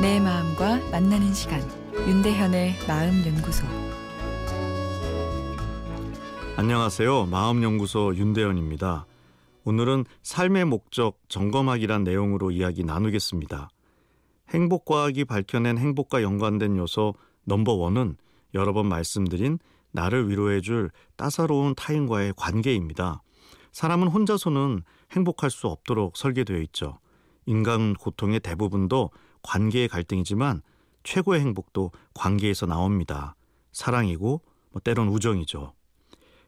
사람과 만나는 시간 윤대현의 마음 연구소 안녕하세요. 마음 연구소 윤대현입니다. 오늘은 삶의 목적 점검하기란 내용으로 이야기 나누겠습니다. 행복 과학이 밝혀낸 행복과 연관된 요소 넘버 원은 여러 번 말씀드린 나를 위로해 줄 따사로운 타인과의 관계입니다. 사람은 혼자서는 행복할 수 없도록 설계되어 있죠. 인간 고통의 대부분도 관계의 갈등이지만 최고의 행복도 관계에서 나옵니다. 사랑이고 뭐 때론 우정이죠.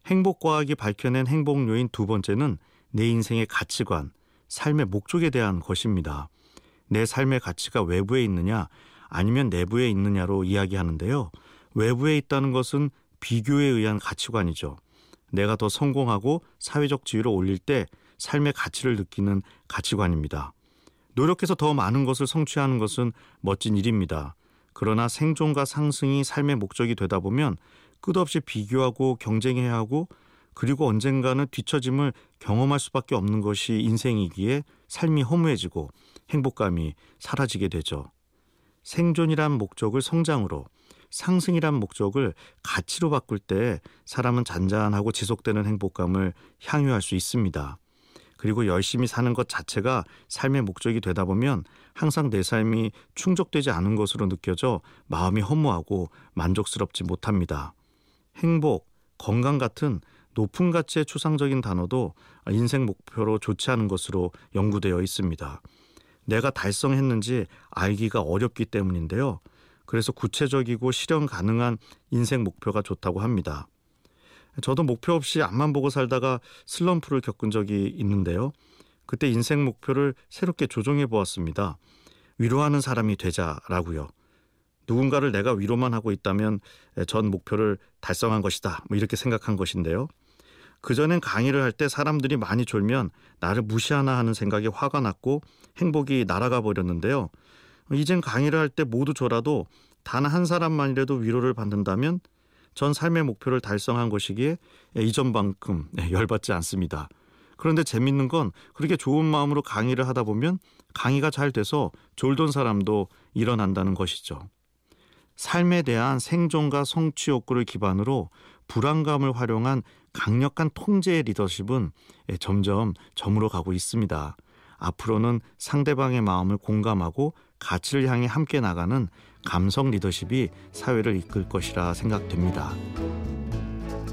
행복과학이 밝혀낸 행복 요인 두 번째는 내 인생의 가치관, 삶의 목적에 대한 것입니다. 내 삶의 가치가 외부에 있느냐 아니면 내부에 있느냐로 이야기하는데요. 외부에 있다는 것은 비교에 의한 가치관이죠. 내가 더 성공하고 사회적 지위를 올릴 때 삶의 가치를 느끼는 가치관입니다. 노력해서 더 많은 것을 성취하는 것은 멋진 일입니다. 그러나 생존과 상승이 삶의 목적이 되다 보면 끝없이 비교하고 경쟁해야 하고 그리고 언젠가는 뒤처짐을 경험할 수밖에 없는 것이 인생이기에 삶이 허무해지고 행복감이 사라지게 되죠. 생존이란 목적을 성장으로, 상승이란 목적을 가치로 바꿀 때 사람은 잔잔하고 지속되는 행복감을 향유할 수 있습니다. 그리고 열심히 사는 것 자체가 삶의 목적이 되다 보면 항상 내 삶이 충족되지 않은 것으로 느껴져 마음이 허무하고 만족스럽지 못합니다. 행복, 건강 같은 높은 가치의 추상적인 단어도 인생 목표로 좋지 않은 것으로 연구되어 있습니다. 내가 달성했는지 알기가 어렵기 때문인데요. 그래서 구체적이고 실현 가능한 인생 목표가 좋다고 합니다. 저도 목표 없이 앞만 보고 살다가 슬럼프를 겪은 적이 있는데요. 그때 인생 목표를 새롭게 조정해 보았습니다. 위로하는 사람이 되자라고요. 누군가를 내가 위로만 하고 있다면 전 목표를 달성한 것이다. 뭐 이렇게 생각한 것인데요. 그전엔 강의를 할 때 사람들이 많이 졸면 나를 무시하나 하는 생각에 화가 났고 행복이 날아가 버렸는데요. 이젠 강의를 할 때 모두 졸아도 단 한 사람만이라도 위로를 받는다면 전 삶의 목표를 달성한 것이기에 이전만큼 열받지 않습니다. 그런데 재밌는 건 그렇게 좋은 마음으로 강의를 하다 보면 강의가 잘 돼서 졸던 사람도 일어난다는 것이죠. 삶에 대한 생존과 성취 욕구를 기반으로 불안감을 활용한 강력한 통제의 리더십은 점점 저물어 가고 있습니다. 앞으로는 상대방의 마음을 공감하고 가치를 향해 함께 나가는 감성 리더십이 사회를 이끌 것이라 생각됩니다.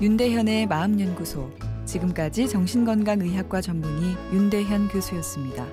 윤대현의 마음연구소 지금까지 정신건강의학과 전문의 윤대현 교수였습니다.